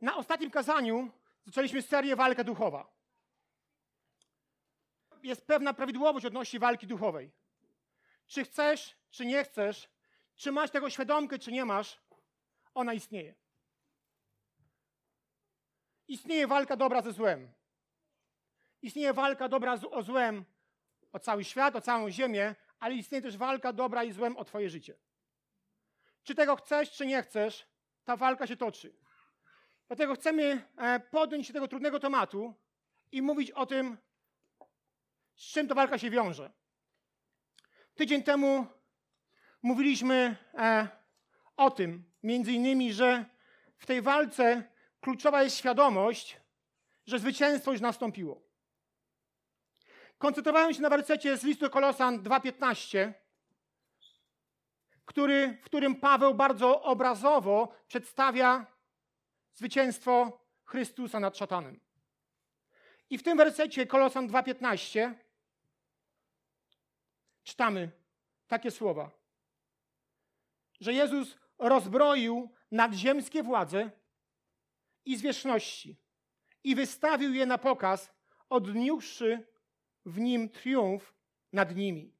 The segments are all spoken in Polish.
Na ostatnim kazaniu zaczęliśmy serię Walka Duchowa. Jest pewna prawidłowość odnośnie walki duchowej. Czy chcesz, czy nie chcesz, czy masz tego świadomkę, czy nie masz, ona istnieje. Istnieje walka dobra ze złem. Istnieje walka dobra o złem, o cały świat, o całą ziemię, ale istnieje też walka dobra i złem o twoje życie. Czy tego chcesz, czy nie chcesz, ta walka się toczy. Dlatego chcemy e, podjąć się tego trudnego tematu i mówić o tym, z czym ta walka się wiąże. Tydzień temu mówiliśmy e, o tym, między innymi, że w tej walce kluczowa jest świadomość, że zwycięstwo już nastąpiło. Koncentrowałem się na wersecie z listu Kolosan 2,15, który, w którym Paweł bardzo obrazowo przedstawia zwycięstwo Chrystusa nad szatanem. I w tym wersecie Kolosan 2,15 czytamy takie słowa, że Jezus rozbroił nadziemskie władze i zwierzchności i wystawił je na pokaz, odniósłszy w nim triumf nad nimi.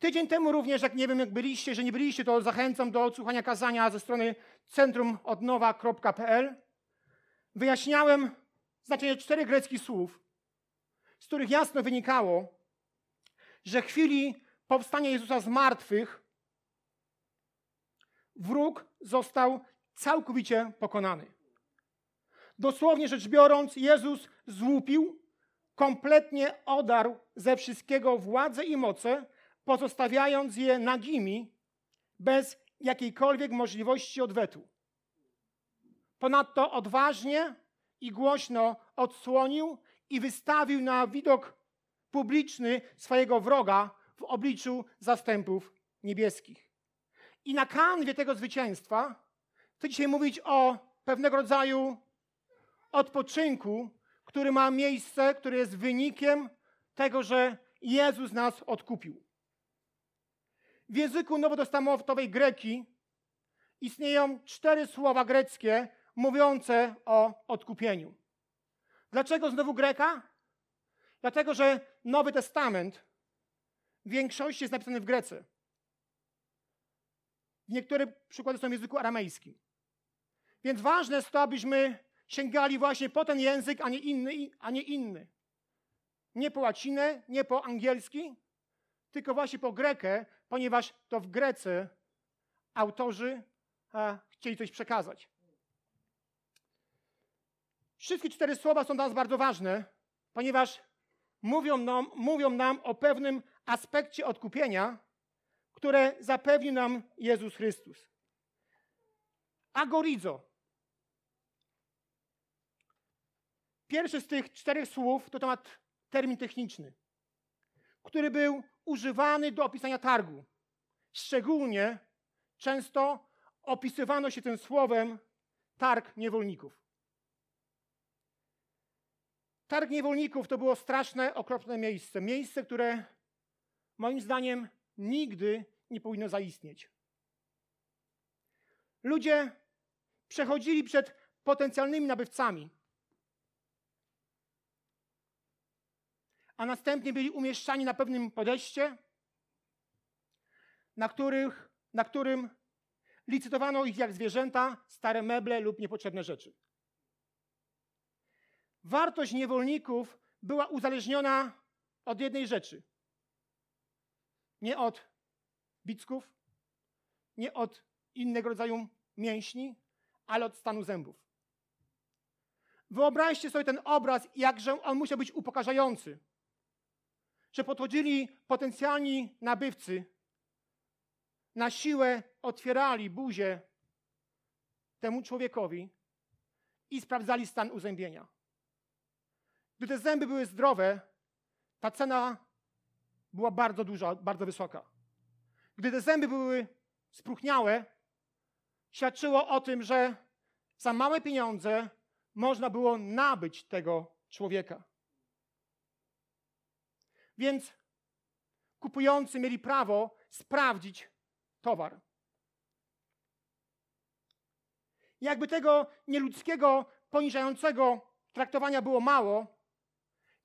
Tydzień temu również, jak nie wiem, jak byliście, że nie byliście, to zachęcam do odsłuchania kazania ze strony centrumodnowa.pl. Wyjaśniałem znaczenie czterech greckich słów, z których jasno wynikało, że chwili powstania Jezusa z martwych wróg został całkowicie pokonany. Dosłownie rzecz biorąc, Jezus złupił, kompletnie odarł ze wszystkiego władzę i moce, pozostawiając je nagimi, bez jakiejkolwiek możliwości odwetu. Ponadto odważnie i głośno odsłonił i wystawił na widok publiczny swojego wroga w obliczu zastępów niebieskich. I na kanwie tego zwycięstwa chcę dzisiaj mówić o pewnego rodzaju odpoczynku, który ma miejsce, który jest wynikiem tego, że Jezus nas odkupił. W języku nowotestamentowej greki istnieją cztery słowa greckie mówiące o odkupieniu. Dlaczego znowu greka? Dlatego, że Nowy Testament w większości jest napisany w Grece. Niektóre przykłady są w języku aramejskim. Więc ważne jest to, abyśmy sięgali właśnie po ten język, a nie inny. A nie, inny. nie po łacinę, nie po angielski, tylko właśnie po grekę, ponieważ to w Grece autorzy a, chcieli coś przekazać. Wszystkie cztery słowa są dla nas bardzo ważne, ponieważ mówią nam, mówią nam o pewnym aspekcie odkupienia, które zapewnił nam Jezus Chrystus. Agorizo. Pierwszy z tych czterech słów to temat termin techniczny, który był używany do opisania targu. Szczególnie często opisywano się tym słowem targ niewolników. Targ niewolników to było straszne, okropne miejsce. Miejsce, które moim zdaniem nigdy nie powinno zaistnieć. Ludzie przechodzili przed potencjalnymi nabywcami, a następnie byli umieszczani na pewnym podejście, na, których, na którym licytowano ich jak zwierzęta, stare meble lub niepotrzebne rzeczy. Wartość niewolników była uzależniona od jednej rzeczy. Nie od bicków, nie od innego rodzaju mięśni, ale od stanu zębów. Wyobraźcie sobie ten obraz, jakże on musiał być upokarzający. Że podchodzili potencjalni nabywcy, na siłę otwierali buzię temu człowiekowi i sprawdzali stan uzębienia. Gdy te zęby były zdrowe, ta cena była bardzo duża, bardzo wysoka. Gdy te zęby były spróchniałe, świadczyło o tym, że za małe pieniądze można było nabyć tego człowieka. Więc kupujący mieli prawo sprawdzić towar. Jakby tego nieludzkiego, poniżającego traktowania było mało,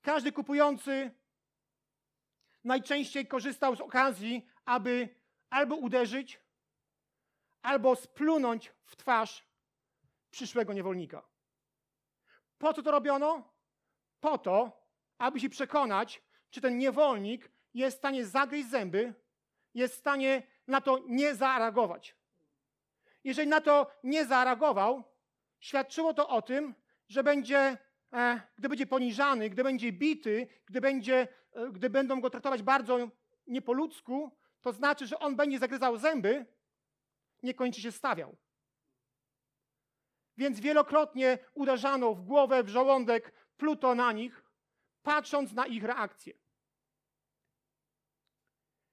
każdy kupujący najczęściej korzystał z okazji, aby albo uderzyć, albo splunąć w twarz przyszłego niewolnika. Po co to robiono? Po to, aby się przekonać, czy ten niewolnik jest w stanie zagryźć zęby, jest w stanie na to nie zareagować. Jeżeli na to nie zareagował, świadczyło to o tym, że będzie, e, gdy będzie poniżany, gdy będzie bity, gdy, będzie, e, gdy będą go traktować bardzo nie po ludzku, to znaczy, że on będzie zagryzał zęby, nie kończy się stawiał. Więc wielokrotnie uderzano w głowę, w żołądek, pluto na nich, patrząc na ich reakcję.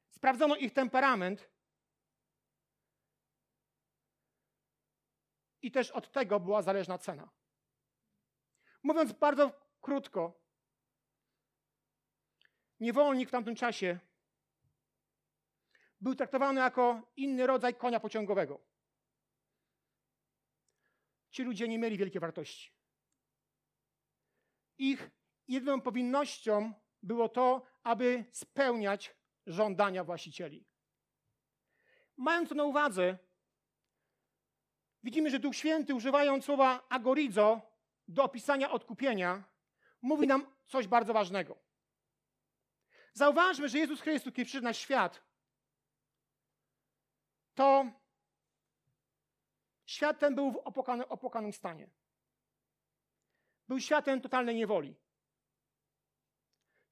Sprawdzono ich temperament i też od tego była zależna cena. Mówiąc bardzo krótko, niewolnik w tamtym czasie był traktowany jako inny rodzaj konia pociągowego. Ci ludzie nie mieli wielkiej wartości. Ich jedyną powinnością było to, aby spełniać żądania właścicieli. Mając to na uwadze, widzimy, że Duch Święty, używając słowa agorizo do opisania odkupienia, mówi nam coś bardzo ważnego. Zauważmy, że Jezus Chrystus, kiedy przyszedł na świat, to świat ten był w opłakanym stanie. Był światem totalnej niewoli.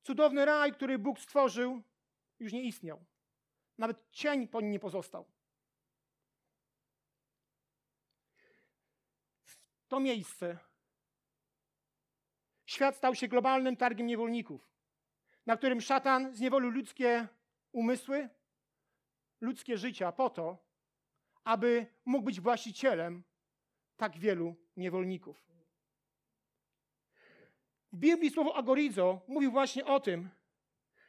Cudowny raj, który Bóg stworzył, już nie istniał. Nawet cień po nim nie pozostał. To miejsce świat stał się globalnym targiem niewolników, na którym szatan zniewolił ludzkie umysły, ludzkie życia po to, aby mógł być właścicielem tak wielu niewolników. W Biblii słowo agorizo mówi właśnie o tym,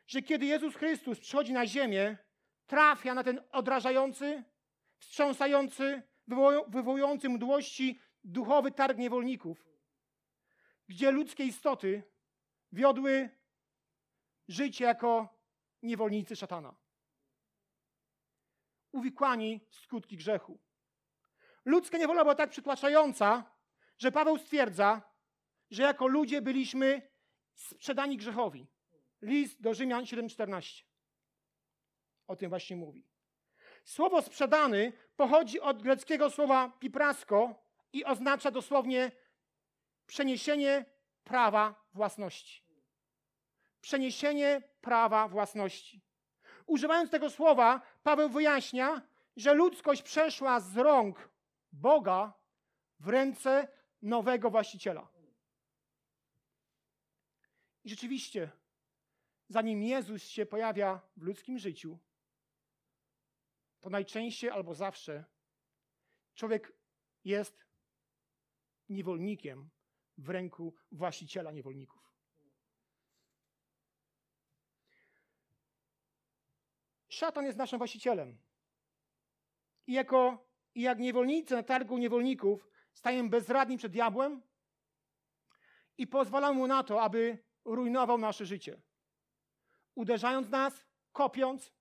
że kiedy Jezus Chrystus przychodzi na ziemię, trafia na ten odrażający, wstrząsający, wywołujący mdłości duchowy targ niewolników, gdzie ludzkie istoty wiodły życie jako niewolnicy szatana. Uwikłani w skutki grzechu. Ludzka niewola była tak przytłaczająca, że Paweł stwierdza, że jako ludzie byliśmy sprzedani grzechowi. List do Rzymian 7,14. O tym właśnie mówi. Słowo sprzedany pochodzi od greckiego słowa piprasko i oznacza dosłownie przeniesienie prawa własności. Przeniesienie prawa własności. Używając tego słowa, Paweł wyjaśnia, że ludzkość przeszła z rąk Boga w ręce nowego właściciela. I rzeczywiście, zanim Jezus się pojawia w ludzkim życiu, to najczęściej albo zawsze człowiek jest niewolnikiem w ręku właściciela niewolników. Szatan jest naszym właścicielem. I, jako, I jak niewolnicy na targu niewolników stajemy bezradni przed diabłem i pozwalamy mu na to, aby rujnował nasze życie. Uderzając nas, kopiąc,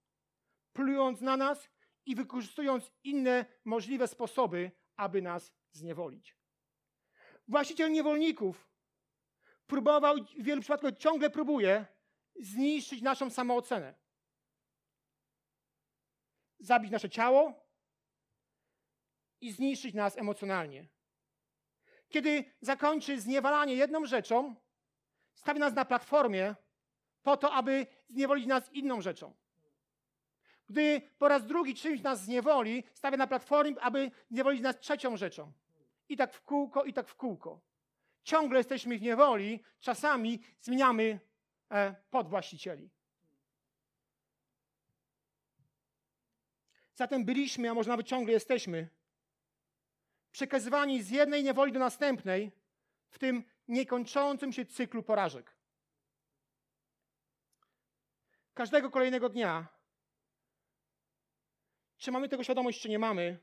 plując na nas i wykorzystując inne możliwe sposoby, aby nas zniewolić. Właściciel niewolników próbował, w wielu przypadkach ciągle próbuje zniszczyć naszą samoocenę. Zabić nasze ciało i zniszczyć nas emocjonalnie. Kiedy zakończy zniewalanie jedną rzeczą, stawi nas na platformie po to, aby zniewolić nas inną rzeczą. Gdy po raz drugi czymś nas zniewoli, stawia na platformie, aby zniewolić nas trzecią rzeczą. I tak w kółko, i tak w kółko. Ciągle jesteśmy w niewoli, czasami zmieniamy e, podwłaścicieli. Zatem byliśmy, a może nawet ciągle jesteśmy, przekazywani z jednej niewoli do następnej w tym niekończącym się cyklu porażek. Każdego kolejnego dnia, czy mamy tego świadomość, czy nie mamy,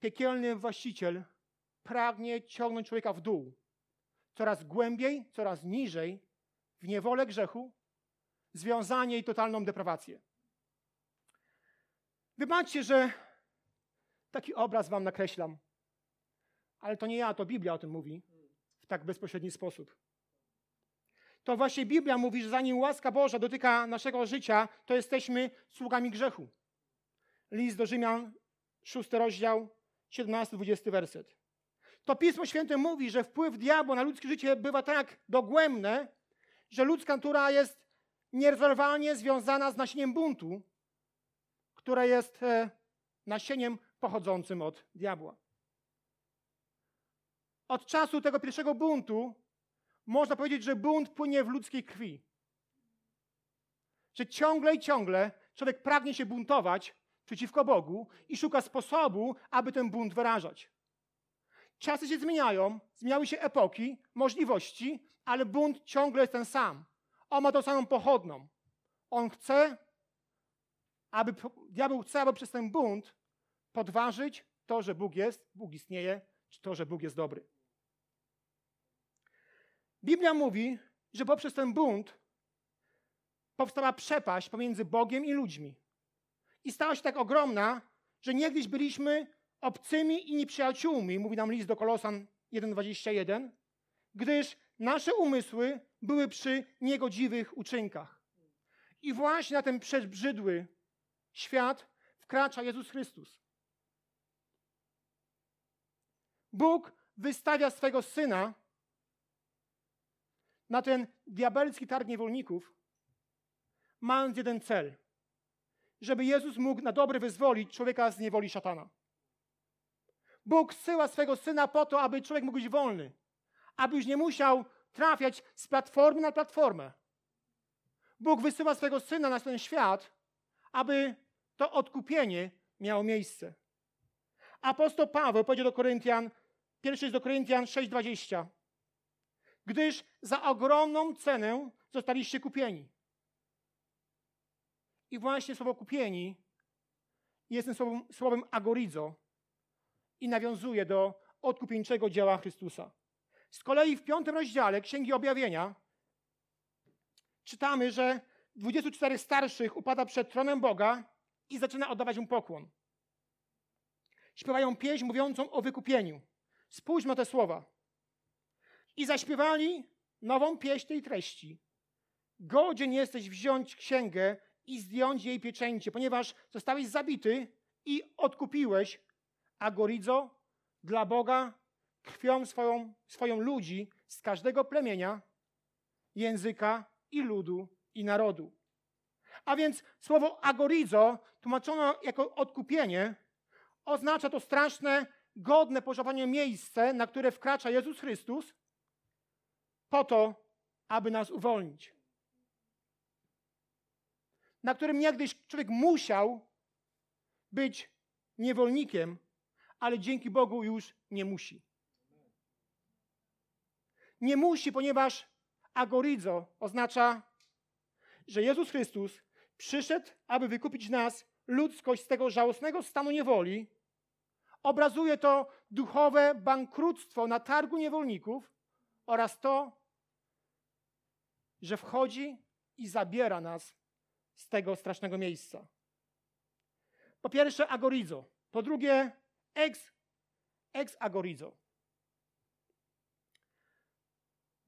piekielny właściciel pragnie ciągnąć człowieka w dół. Coraz głębiej, coraz niżej, w niewolę grzechu, związanie i totalną deprawację. Wybaczcie, że taki obraz wam nakreślam, ale to nie ja, to Biblia o tym mówi tak bezpośredni sposób. To właśnie Biblia mówi, że zanim łaska Boża dotyka naszego życia, to jesteśmy sługami grzechu. List do Rzymian, szósty rozdział, 17-20 werset. To Pismo Święte mówi, że wpływ diabła na ludzkie życie bywa tak dogłębne, że ludzka natura jest nierozerwalnie związana z nasieniem buntu, które jest e, nasieniem pochodzącym od diabła. Od czasu tego pierwszego buntu można powiedzieć, że bunt płynie w ludzkiej krwi. Że ciągle i ciągle człowiek pragnie się buntować przeciwko Bogu i szuka sposobu, aby ten bunt wyrażać. Czasy się zmieniają, zmieniały się epoki, możliwości, ale bunt ciągle jest ten sam. On ma tą samą pochodną. On chce, aby, diabeł chce, aby przez ten bunt podważyć to, że Bóg jest, Bóg istnieje, czy to, że Bóg jest dobry. Biblia mówi, że poprzez ten bunt powstała przepaść pomiędzy Bogiem i ludźmi. I stała się tak ogromna, że niegdyś byliśmy obcymi i nieprzyjaciółmi, mówi nam list do Kolosan 1,21, gdyż nasze umysły były przy niegodziwych uczynkach. I właśnie na ten przebrzydły świat wkracza Jezus Chrystus. Bóg wystawia swego Syna na ten diabelski targ niewolników, mając jeden cel. Żeby Jezus mógł na dobre wyzwolić człowieka z niewoli szatana. Bóg zsyła swego Syna po to, aby człowiek mógł być wolny. Aby już nie musiał trafiać z platformy na platformę. Bóg wysyła swego Syna na ten świat, aby to odkupienie miało miejsce. Apostoł Paweł powiedział do Koryntian, pierwszy do Koryntian 6,20 gdyż za ogromną cenę zostaliście kupieni. I właśnie słowo kupieni jest tym słowem, słowem agorizo i nawiązuje do odkupieńczego dzieła Chrystusa. Z kolei w piątym rozdziale Księgi Objawienia czytamy, że 24 starszych upada przed tronem Boga i zaczyna oddawać mu pokłon. Śpiewają pieśń mówiącą o wykupieniu. Spójrzmy na te słowa i zaśpiewali nową pieśń tej treści. Godzien jesteś wziąć księgę i zdjąć jej pieczęcie, ponieważ zostałeś zabity i odkupiłeś agorizo dla Boga krwią swoją, swoją ludzi z każdego plemienia, języka i ludu i narodu. A więc słowo agorizo, tłumaczono jako odkupienie, oznacza to straszne, godne pożałowania miejsce, na które wkracza Jezus Chrystus, po to, aby nas uwolnić. Na którym niegdyś człowiek musiał być niewolnikiem, ale dzięki Bogu już nie musi. Nie musi, ponieważ agorizo oznacza, że Jezus Chrystus przyszedł, aby wykupić nas, ludzkość, z tego żałosnego stanu niewoli. Obrazuje to duchowe bankructwo na targu niewolników oraz to, że wchodzi i zabiera nas z tego strasznego miejsca. Po pierwsze, agorizo. Po drugie, ex, ex agorizo.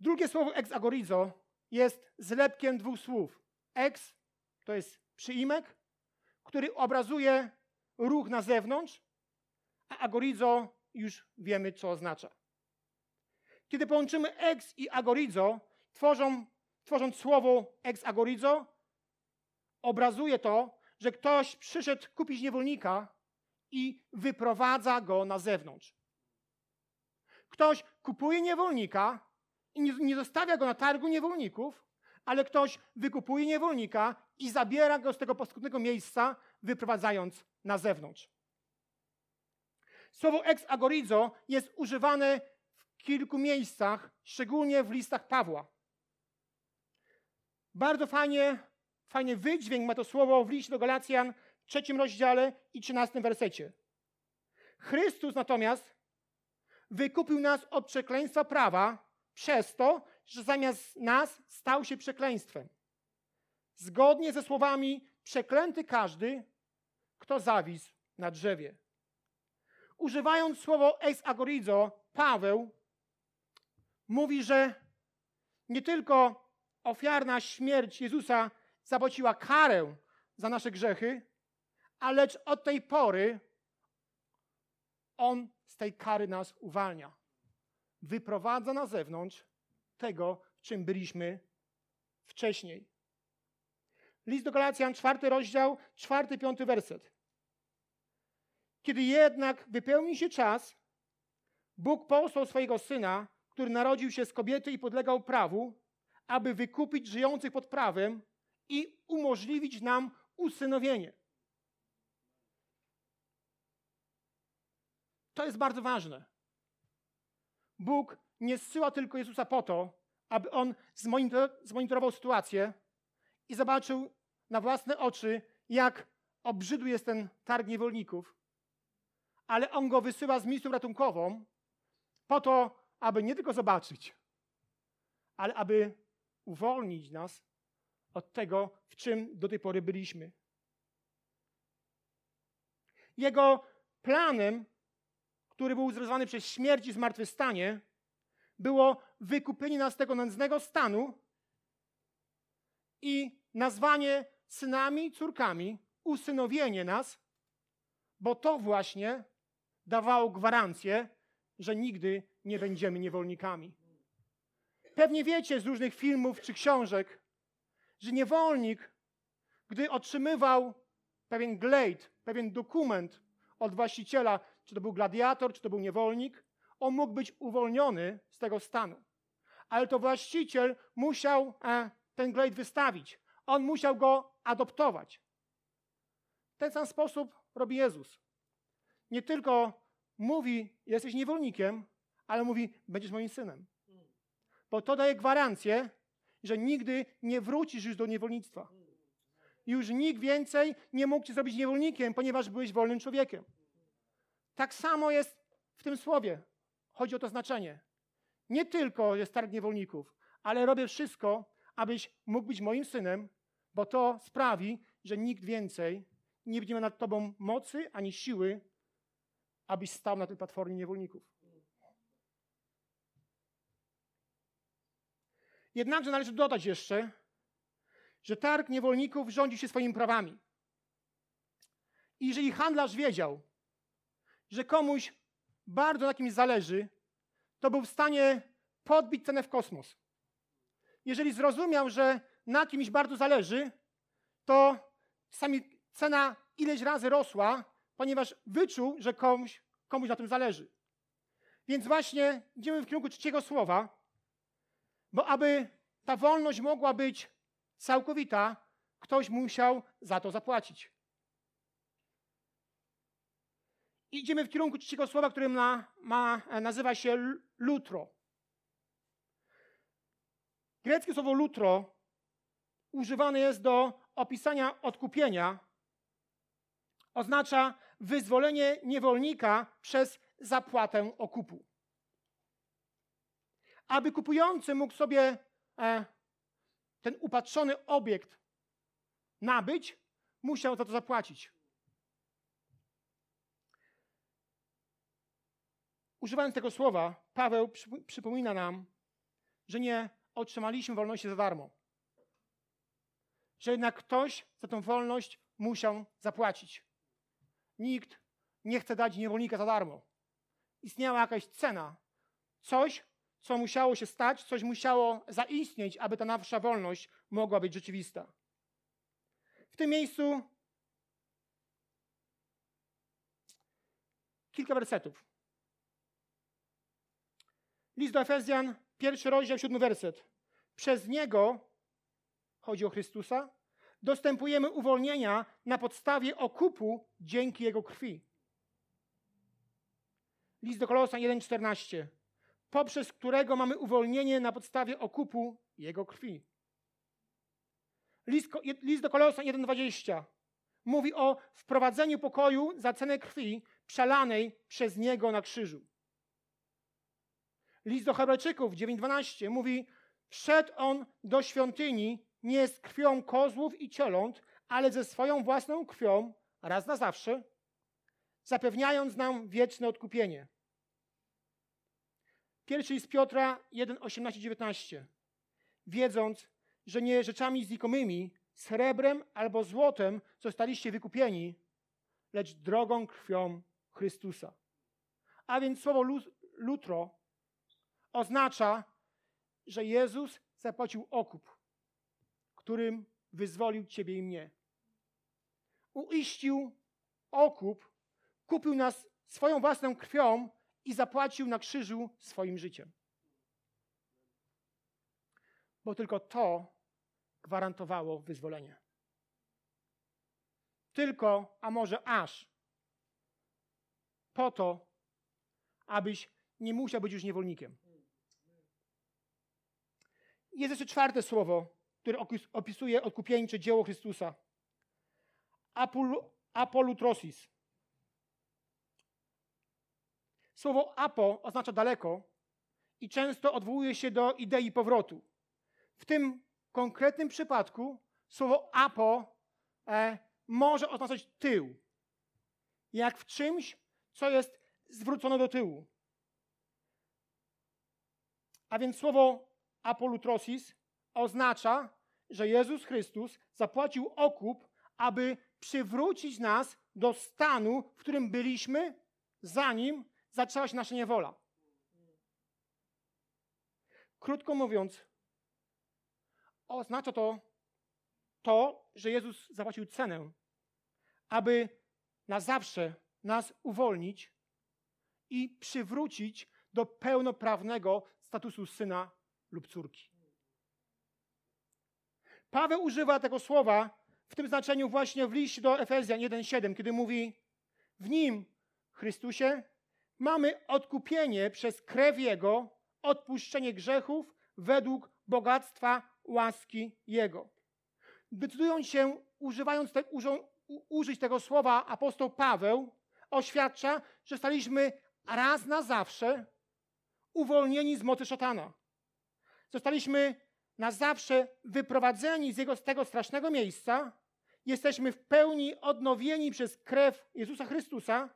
Drugie słowo ex agorizo jest zlepkiem dwóch słów. Ex to jest przyimek, który obrazuje ruch na zewnątrz, a agorizo już wiemy, co oznacza. Kiedy połączymy ex i agorizo, tworzą tworząc słowo ex agorizo, obrazuje to, że ktoś przyszedł kupić niewolnika i wyprowadza go na zewnątrz. Ktoś kupuje niewolnika i nie, zostawia go na targu niewolników, ale ktoś wykupuje niewolnika i zabiera go z tego paskudnego miejsca, wyprowadzając na zewnątrz. Słowo ex agorizo jest używane w kilku miejscach, szczególnie w listach Pawła. Bardzo fajnie, fajny wydźwięk ma to słowo w liście do Galacjan w trzecim rozdziale i trzynastym wersecie. Chrystus natomiast wykupił nas od przekleństwa prawa przez to, że zamiast nas stał się przekleństwem. Zgodnie ze słowami przeklęty każdy, kto zawisł na drzewie. Używając słowo ex agorizo, Paweł mówi, że nie tylko ofiarna śmierć Jezusa zapłaciła karę za nasze grzechy, ale lecz od tej pory On z tej kary nas uwalnia. Wyprowadza na zewnątrz tego, czym byliśmy wcześniej. List do Galacjan, czwarty rozdział, czwarty, piąty werset. Kiedy jednak wypełni się czas, Bóg posłał swojego Syna, który narodził się z kobiety i podlegał prawu, aby wykupić żyjących pod prawem i umożliwić nam usynowienie. To jest bardzo ważne. Bóg nie zsyła tylko Jezusa po to, aby on zmonitorował sytuację i zobaczył na własne oczy, jak obrzydły jest ten targ niewolników, ale on go wysyła z misją ratunkową po to, aby nie tylko zobaczyć, ale aby uwolnić nas od tego, w czym do tej pory byliśmy. Jego planem, który był zrezowany przez śmierć i zmartwychwstanie, było wykupienie nas z tego nędznego stanu i nazwanie synami, córkami, usynowienie nas, bo to właśnie dawało gwarancję, że nigdy nie będziemy niewolnikami. Pewnie wiecie z różnych filmów czy książek, że niewolnik, gdy otrzymywał pewien glejt, pewien dokument od właściciela, czy to był gladiator, czy to był niewolnik, on mógł być uwolniony z tego stanu. Ale to właściciel musiał e, ten glejt wystawić. On musiał go adoptować. W ten sam sposób robi Jezus. Nie tylko mówi, jesteś niewolnikiem, ale mówi, będziesz moim synem. Bo to daje gwarancję, że nigdy nie wrócisz już do niewolnictwa. Już nikt więcej nie mógł cię zrobić niewolnikiem, ponieważ byłeś wolnym człowiekiem. Tak samo jest w tym słowie. Chodzi o to znaczenie. Nie tylko jest targ niewolników, ale robię wszystko, abyś mógł być moim synem, bo to sprawi, że nikt więcej nie będzie miał nad tobą mocy ani siły, abyś stał na tej platformie niewolników. Jednakże należy dodać jeszcze, że targ niewolników rządzi się swoimi prawami. I jeżeli handlarz wiedział, że komuś bardzo na kimś zależy, to był w stanie podbić cenę w kosmos. Jeżeli zrozumiał, że na kimś bardzo zależy, to sami cena ileś razy rosła, ponieważ wyczuł, że komuś, komuś na tym zależy. Więc właśnie idziemy w kierunku trzeciego słowa, bo aby ta wolność mogła być całkowita, ktoś musiał za to zapłacić. Idziemy w kierunku trzeciego słowa, które ma, ma, nazywa się lutro. Greckie słowo lutro używane jest do opisania odkupienia. Oznacza wyzwolenie niewolnika przez zapłatę okupu. Aby kupujący mógł sobie e, ten upatrzony obiekt nabyć, musiał za to zapłacić. Używając tego słowa, Paweł przypomina nam, że nie otrzymaliśmy wolności za darmo. Że jednak ktoś za tą wolność musiał zapłacić. Nikt nie chce dać niewolnika za darmo. Istniała jakaś cena, coś, co musiało się stać, coś musiało zaistnieć, aby ta nasza wolność mogła być rzeczywista. W tym miejscu kilka wersetów. List do Efezjan, pierwszy rozdział, siódmy werset. Przez Niego, chodzi o Chrystusa, dostępujemy uwolnienia na podstawie okupu dzięki Jego krwi. List do Kolosan 1,14 poprzez którego mamy uwolnienie na podstawie okupu Jego krwi. List, list do Kolosan 1,20 mówi o wprowadzeniu pokoju za cenę krwi przelanej przez Niego na krzyżu. List do Hebrajczyków 9:12 mówi: Wszedł on do świątyni nie z krwią kozłów i cieląt, ale ze swoją własną krwią, raz na zawsze, zapewniając nam wieczne odkupienie. Pierwszy z Piotra 1, 18, 19. Wiedząc, że nie rzeczami znikomymi, srebrem albo złotem zostaliście wykupieni, lecz drogą krwią Chrystusa. A więc słowo lutro oznacza, że Jezus zapłacił okup, którym wyzwolił Ciebie i mnie. Uiścił okup, kupił nas swoją własną krwią i zapłacił na krzyżu swoim życiem. Bo tylko to gwarantowało wyzwolenie. Tylko, a może aż, po to, abyś nie musiał być już niewolnikiem. Jest jeszcze czwarte słowo, które opisuje odkupieńcze dzieło Chrystusa. Apol, apolutrosis. Słowo apo oznacza daleko i często odwołuje się do idei powrotu. W tym konkretnym przypadku słowo apo e, może oznaczać tył. Jak w czymś, co jest zwrócone do tyłu. A więc słowo apolutrosis oznacza, że Jezus Chrystus zapłacił okup, aby przywrócić nas do stanu, w którym byliśmy, zanim zaczęła się nasza niewola. Krótko mówiąc, oznacza to to, że Jezus zapłacił cenę, aby na zawsze nas uwolnić i przywrócić do pełnoprawnego statusu syna lub córki. Paweł używa tego słowa w tym znaczeniu właśnie w liście do Efezjan 1:7, kiedy mówi: W nim, Chrystusie, mamy odkupienie przez krew Jego, odpuszczenie grzechów według bogactwa łaski Jego. Decydując się, używając te, użą, użyć tego słowa, apostoł Paweł oświadcza, że staliśmy raz na zawsze uwolnieni z mocy szatana. Zostaliśmy na zawsze wyprowadzeni z, jego, z tego strasznego miejsca. Jesteśmy w pełni odnowieni przez krew Jezusa Chrystusa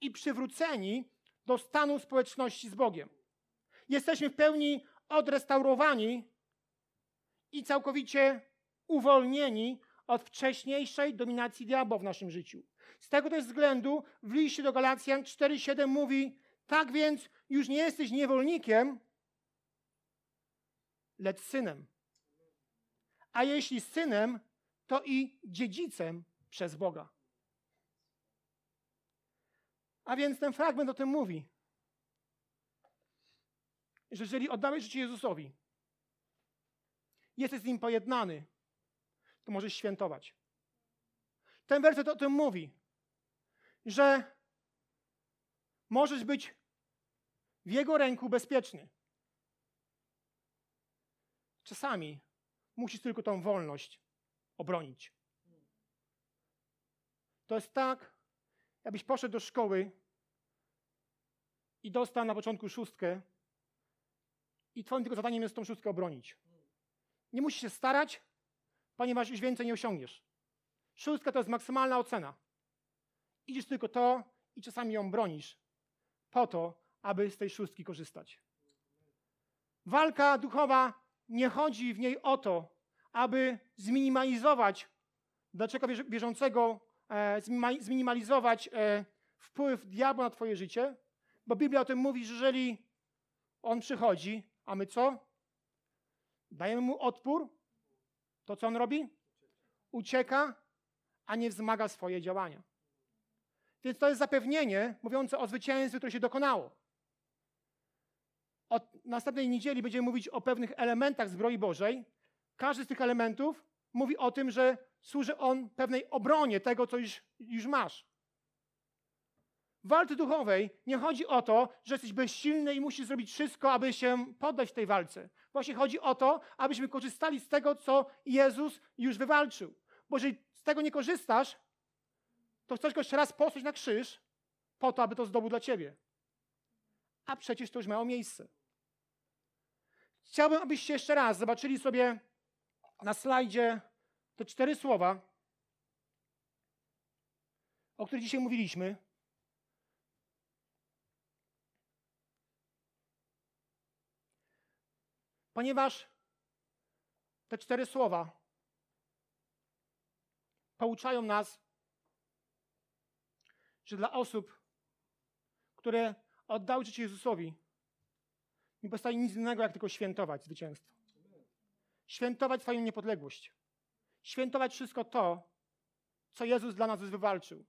i przywróceni do stanu społeczności z Bogiem. Jesteśmy w pełni odrestaurowani i całkowicie uwolnieni od wcześniejszej dominacji diabła w naszym życiu. Z tego też względu w liście do Galacjan 4:7 mówi: Tak więc już nie jesteś niewolnikiem, lecz synem. A jeśli synem, to i dziedzicem przez Boga. A więc ten fragment o tym mówi, że jeżeli oddałeś życie Jezusowi, jesteś z Nim pojednany, to możesz świętować. Ten werset o tym mówi, że możesz być w Jego ręku bezpieczny. Czasami musisz tylko tą wolność obronić. To jest tak, jakbyś poszedł do szkoły i dostał na początku szóstkę i twoim tylko zadaniem jest tą szóstkę obronić. Nie musisz się starać, ponieważ już więcej nie osiągniesz. Szóstka to jest maksymalna ocena. Idziesz tylko to i czasami ją bronisz po to, aby z tej szóstki korzystać. Walka duchowa nie chodzi w niej o to, aby zminimalizować dla człowieka bieżącego, zminimalizować e, wpływ diabła na twoje życie, bo Biblia o tym mówi, że jeżeli on przychodzi, a my co? Dajemy mu odpór, to co on robi? Ucieka, a nie wzmaga swoje działania. Więc to jest zapewnienie mówiące o zwycięstwie, które się dokonało. Od następnej niedzieli będziemy mówić o pewnych elementach zbroi Bożej. Każdy z tych elementów mówi o tym, że służy on pewnej obronie tego, co już, już masz. W walce duchowej nie chodzi o to, że jesteś bezsilny i musisz zrobić wszystko, aby się poddać tej walce. Właśnie chodzi o to, abyśmy korzystali z tego, co Jezus już wywalczył. Bo jeżeli z tego nie korzystasz, to chcesz go jeszcze raz posłać na krzyż po to, aby to zdobył dla ciebie. A przecież to już miało miejsce. Chciałbym, abyście jeszcze raz zobaczyli sobie na slajdzie te cztery słowa, o których dzisiaj mówiliśmy. Ponieważ te cztery słowa pouczają nas, że dla osób, które oddały życie Jezusowi, nie pozostaje nic innego, jak tylko świętować zwycięstwo. Świętować swoją niepodległość. Świętować wszystko to, co Jezus dla nas wywalczył.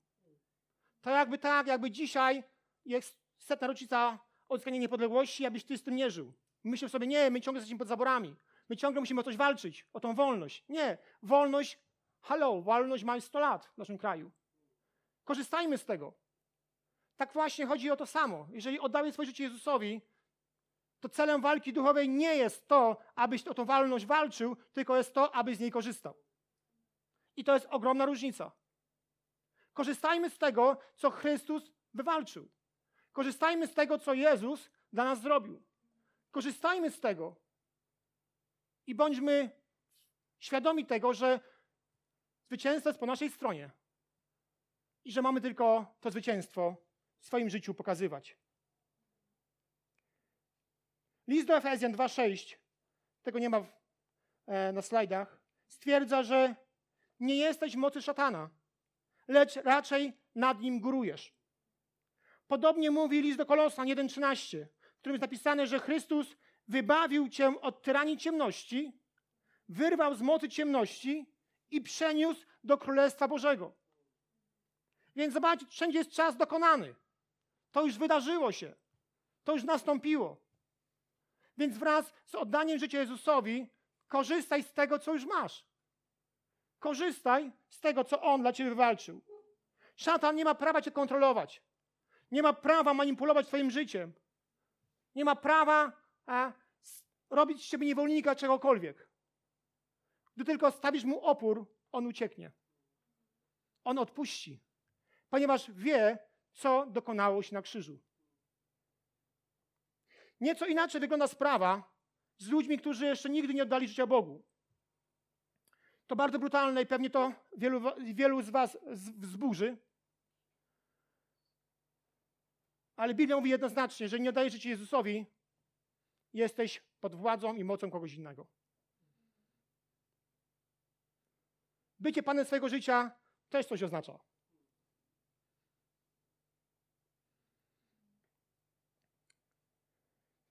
To jakby tak, jakby dzisiaj jest setna rocznica odzyskania niepodległości, abyś ty z tym nie żył. Myślę sobie, nie, my ciągle jesteśmy pod zaborami. My ciągle musimy o coś walczyć, o tą wolność. Nie, wolność, halo, wolność ma 100 lat w naszym kraju. Korzystajmy z tego. Tak właśnie chodzi o to samo. Jeżeli oddałeś swoje życie Jezusowi, to celem walki duchowej nie jest to, abyś o tą wolność walczył, tylko jest to, abyś z niej korzystał. I to jest ogromna różnica. Korzystajmy z tego, co Chrystus wywalczył. Korzystajmy z tego, co Jezus dla nas zrobił. Korzystajmy z tego i bądźmy świadomi tego, że zwycięstwo jest po naszej stronie i że mamy tylko to zwycięstwo w swoim życiu pokazywać. List do Efezjan 2:6, tego nie ma e, na slajdach, stwierdza, że nie jesteś w mocy szatana, lecz raczej nad nim górujesz. Podobnie mówi list do Kolosan 1:13, w którym jest napisane, że Chrystus wybawił cię od tyranii ciemności, wyrwał z mocy ciemności i przeniósł do Królestwa Bożego. Więc zobaczcie, wszędzie jest czas dokonany. To już wydarzyło się. To już nastąpiło. Więc wraz z oddaniem życia Jezusowi, korzystaj z tego, co już masz. Korzystaj z tego, co On dla ciebie wywalczył. Szatan nie ma prawa cię kontrolować. Nie ma prawa manipulować twoim życiem. Nie ma prawa a, robić z ciebie niewolnika czegokolwiek. Gdy tylko stawisz mu opór, on ucieknie. On odpuści, ponieważ wie, co dokonało się na krzyżu. Nieco inaczej wygląda sprawa z ludźmi, którzy jeszcze nigdy nie oddali życia Bogu. To bardzo brutalne i pewnie to wielu, wielu z Was wzburzy. Ale Biblia mówi jednoznacznie, że nie oddajesz życia Jezusowi, jesteś pod władzą i mocą kogoś innego. Bycie Panem swojego życia też coś oznacza.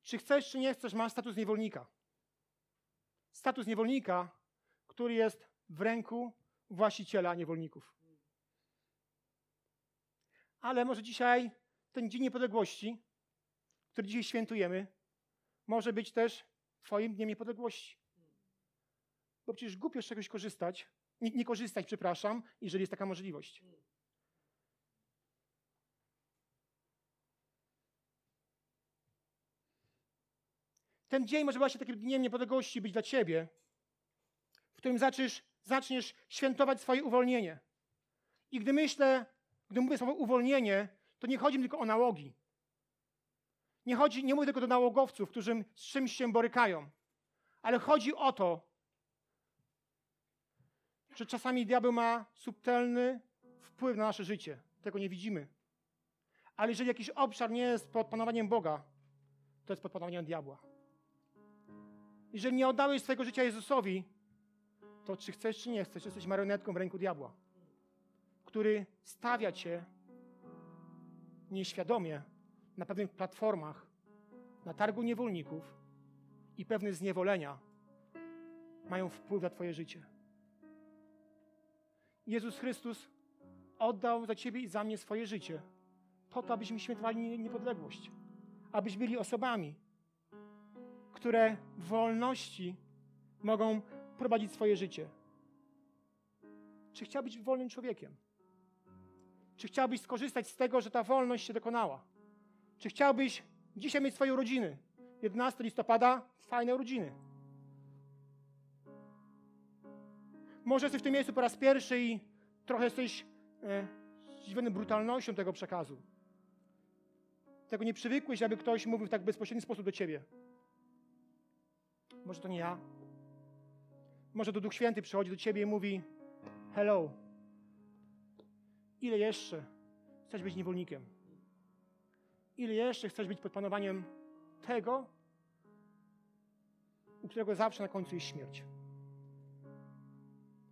Czy chcesz, czy nie chcesz, masz status niewolnika. Status niewolnika, który jest w ręku właściciela niewolników. Ale może dzisiaj ten Dzień Niepodległości, który dzisiaj świętujemy, może być też Twoim Dniem Niepodległości. Bo przecież głupio z czegoś korzystać, nie, nie korzystać, przepraszam, jeżeli jest taka możliwość. Ten dzień może właśnie takim dniem niepodległości być dla Ciebie, w którym zaczniesz, zaczniesz świętować swoje uwolnienie. I gdy myślę, gdy mówię słowo uwolnienie, to nie chodzi mi tylko o nałogi. Nie chodzi, nie mówię tylko do nałogowców, którzy z czymś się borykają, ale chodzi o to, że czasami diabeł ma subtelny wpływ na nasze życie. Tego nie widzimy. Ale jeżeli jakiś obszar nie jest pod panowaniem Boga, to jest pod panowaniem diabła. Jeżeli nie oddałeś swojego życia Jezusowi, to czy chcesz, czy nie chcesz, jesteś marionetką w ręku diabła, który stawia cię nieświadomie na pewnych platformach, na targu niewolników i pewne zniewolenia mają wpływ na Twoje życie. Jezus Chrystus oddał za Ciebie i za mnie swoje życie, po to, abyśmy świętowali niepodległość, abyśmy byli osobami, które w wolności mogą prowadzić swoje życie. Czy chciałbyś być wolnym człowiekiem? Czy chciałbyś skorzystać z tego, że ta wolność się dokonała? Czy chciałbyś dzisiaj mieć swoje urodziny? 11 listopada, fajne urodziny. Może jesteś w tym miejscu po raz pierwszy i trochę jesteś e, zdziwiony brutalnością tego przekazu. Tego nie przywykłeś, aby ktoś mówił w tak bezpośredni sposób do ciebie. Może to nie ja. Może to Duch Święty przychodzi do ciebie i mówi: Hello, ile jeszcze chcesz być niewolnikiem? Ile jeszcze chcesz być pod panowaniem tego, u którego zawsze na końcu jest śmierć?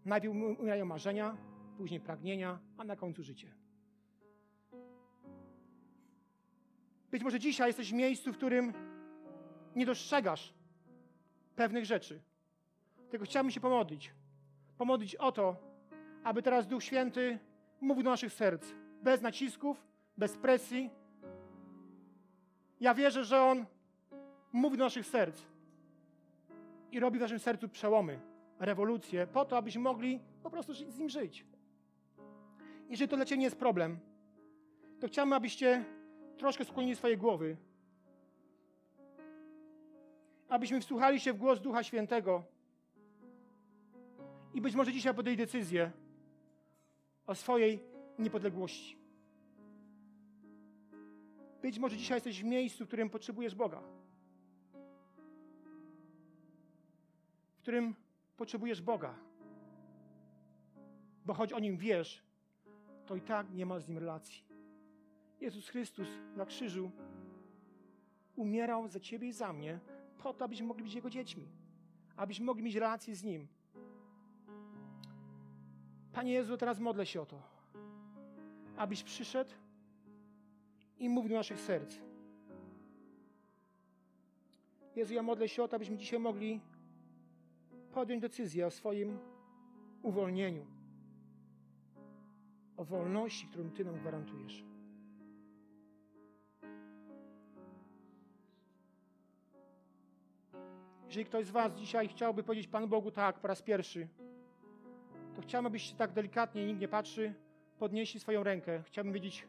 Najpierw umierają marzenia, później pragnienia, a na końcu życie. Być może dzisiaj jesteś w miejscu, w którym nie dostrzegasz pewnych rzeczy. Tylko chciałbym się pomodlić. Pomodlić o to, aby teraz Duch Święty mówił do naszych serc. Bez nacisków, bez presji. Ja wierzę, że On mówi do naszych serc i robi w naszym sercu przełomy, rewolucje, po to, abyśmy mogli po prostu z Nim żyć. Jeżeli to dla Ciebie nie jest problem, to chciałbym, abyście troszkę skłonili swoje głowy, abyśmy wsłuchali się w głos Ducha Świętego i być może dzisiaj podjęli decyzję o swojej niepodległości. Być może dzisiaj jesteś w miejscu, w którym potrzebujesz Boga. W którym potrzebujesz Boga. Bo choć o Nim wiesz, to i tak nie ma z Nim relacji. Jezus Chrystus na krzyżu umierał za Ciebie i za mnie, po to, abyśmy mogli być Jego dziećmi, abyśmy mogli mieć relację z Nim. Panie Jezu, teraz modlę się o to, abyś przyszedł i mówił do naszych serc. Jezu, ja modlę się o to, abyśmy dzisiaj mogli podjąć decyzję o swoim uwolnieniu, o wolności, którą Ty nam gwarantujesz. Jeżeli ktoś z Was dzisiaj chciałby powiedzieć Panu Bogu tak po raz pierwszy, to chciałbym, abyście tak delikatnie, nikt nie patrzy, podnieśli swoją rękę. Chciałbym wiedzieć,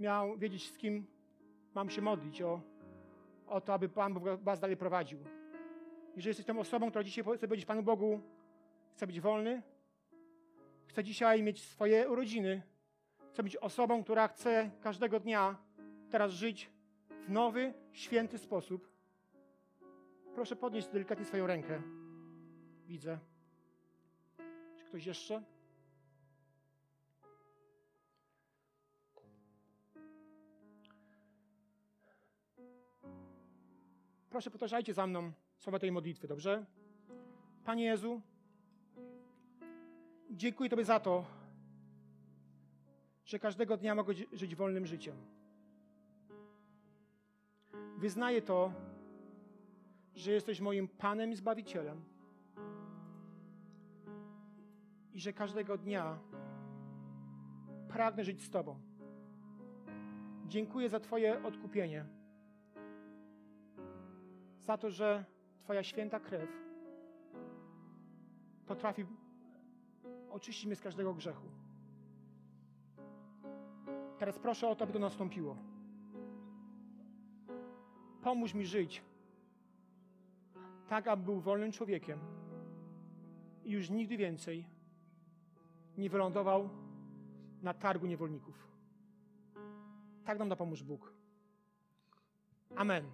miał wiedzieć, z kim mam się modlić, o, o to, aby Pan Was dalej prowadził. Jeżeli jesteś tą osobą, która dzisiaj chce powiedzieć Panu Bogu, chce być wolny, chce dzisiaj mieć swoje urodziny, chce być osobą, która chce każdego dnia teraz żyć w nowy, święty sposób, Proszę podnieść delikatnie swoją rękę. Widzę. Ktoś jeszcze? Proszę, powtarzajcie za mną słowa tej modlitwy, dobrze? Panie Jezu, dziękuję Tobie za to, że każdego dnia mogę żyć wolnym życiem. Wyznaję to, że jesteś moim Panem i Zbawicielem i że każdego dnia pragnę żyć z Tobą. Dziękuję za Twoje odkupienie, za to, że Twoja święta krew potrafi oczyścić mnie z każdego grzechu. Teraz proszę o to, aby to nastąpiło. Pomóż mi żyć tak aby był wolnym człowiekiem i już nigdy więcej nie wylądował na targu niewolników. Tak nam dopomóż Bóg. Amen.